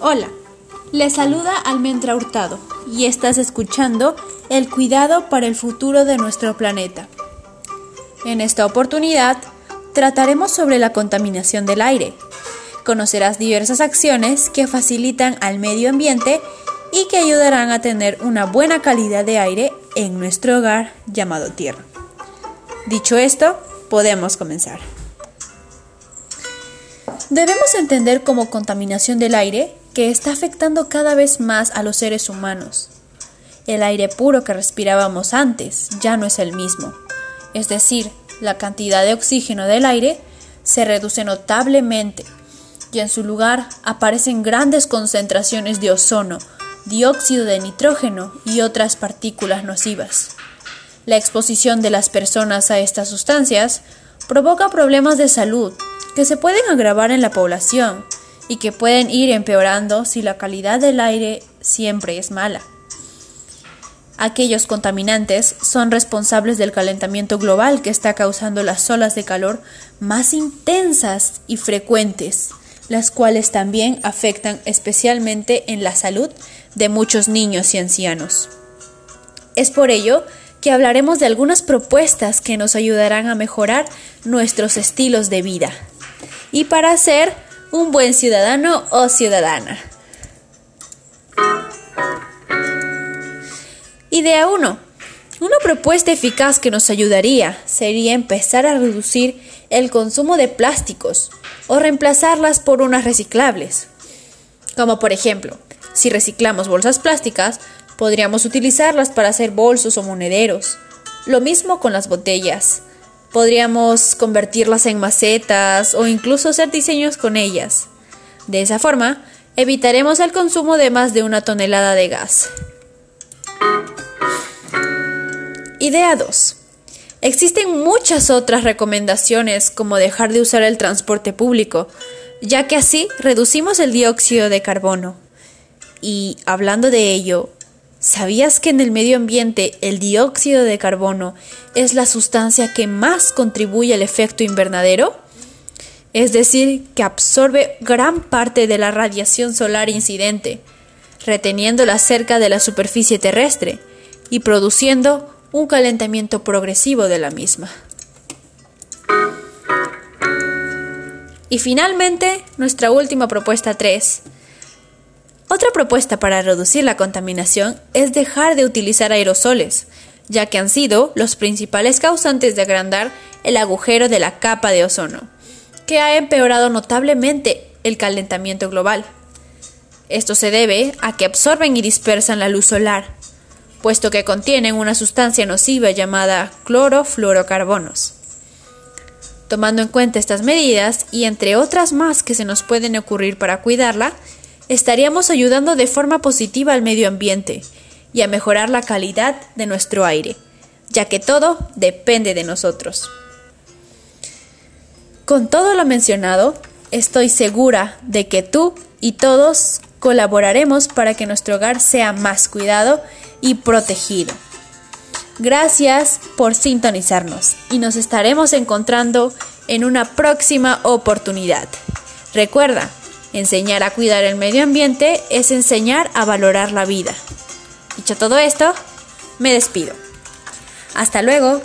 Hola, le saluda Almendra Hurtado y estás escuchando El cuidado para el futuro de nuestro planeta. En esta oportunidad trataremos sobre la contaminación del aire. Conocerás diversas acciones que facilitan al medio ambiente y que ayudarán a tener una buena calidad de aire en nuestro hogar llamado Tierra. Dicho esto, podemos comenzar. Debemos entender como contaminación del aire que está afectando cada vez más a los seres humanos. El aire puro que respirábamos antes ya no es el mismo, es decir, la cantidad de oxígeno del aire se reduce notablemente y en su lugar aparecen grandes concentraciones de ozono, dióxido de nitrógeno y otras partículas nocivas. La exposición de las personas a estas sustancias provoca problemas de salud que se pueden agravar en la población y que pueden ir empeorando si la calidad del aire siempre es mala. Aquellos contaminantes son responsables del calentamiento global que está causando las olas de calor más intensas y frecuentes, las cuales también afectan especialmente en la salud de muchos niños y ancianos. Es por ello que hablaremos de algunas propuestas que nos ayudarán a mejorar nuestros estilos de vida y para ser un buen ciudadano o ciudadana. Idea 1. Una propuesta eficaz que nos ayudaría sería empezar a reducir el consumo de plásticos o reemplazarlas por unas reciclables. Como por ejemplo, si reciclamos bolsas plásticas, podríamos utilizarlas para hacer bolsos o monederos. Lo mismo con las botellas. Podríamos convertirlas en macetas o incluso hacer diseños con ellas. De esa forma, evitaremos el consumo de más de una tonelada de gas. Idea 2. Existen muchas otras recomendaciones como dejar de usar el transporte público, ya que así reducimos el dióxido de carbono. Y hablando de ello, ¿Sabías que en el medio ambiente el dióxido de carbono es la sustancia que más contribuye al efecto invernadero? Es decir, que absorbe gran parte de la radiación solar incidente, reteniéndola cerca de la superficie terrestre y produciendo un calentamiento progresivo de la misma. Y finalmente, nuestra última propuesta 3 otra propuesta para reducir la contaminación es dejar de utilizar aerosoles, ya que han sido los principales causantes de agrandar el agujero de la capa de ozono, que ha empeorado notablemente el calentamiento global. Esto se debe a que absorben y dispersan la luz solar, puesto que contienen una sustancia nociva llamada clorofluorocarbonos. Tomando en cuenta estas medidas y entre otras más que se nos pueden ocurrir para cuidarla, estaríamos ayudando de forma positiva al medio ambiente y a mejorar la calidad de nuestro aire, ya que todo depende de nosotros. Con todo lo mencionado, estoy segura de que tú y todos colaboraremos para que nuestro hogar sea más cuidado y protegido. Gracias por sintonizarnos y nos estaremos encontrando en una próxima oportunidad. Recuerda, Enseñar a cuidar el medio ambiente es enseñar a valorar la vida. Dicho todo esto, me despido. Hasta luego.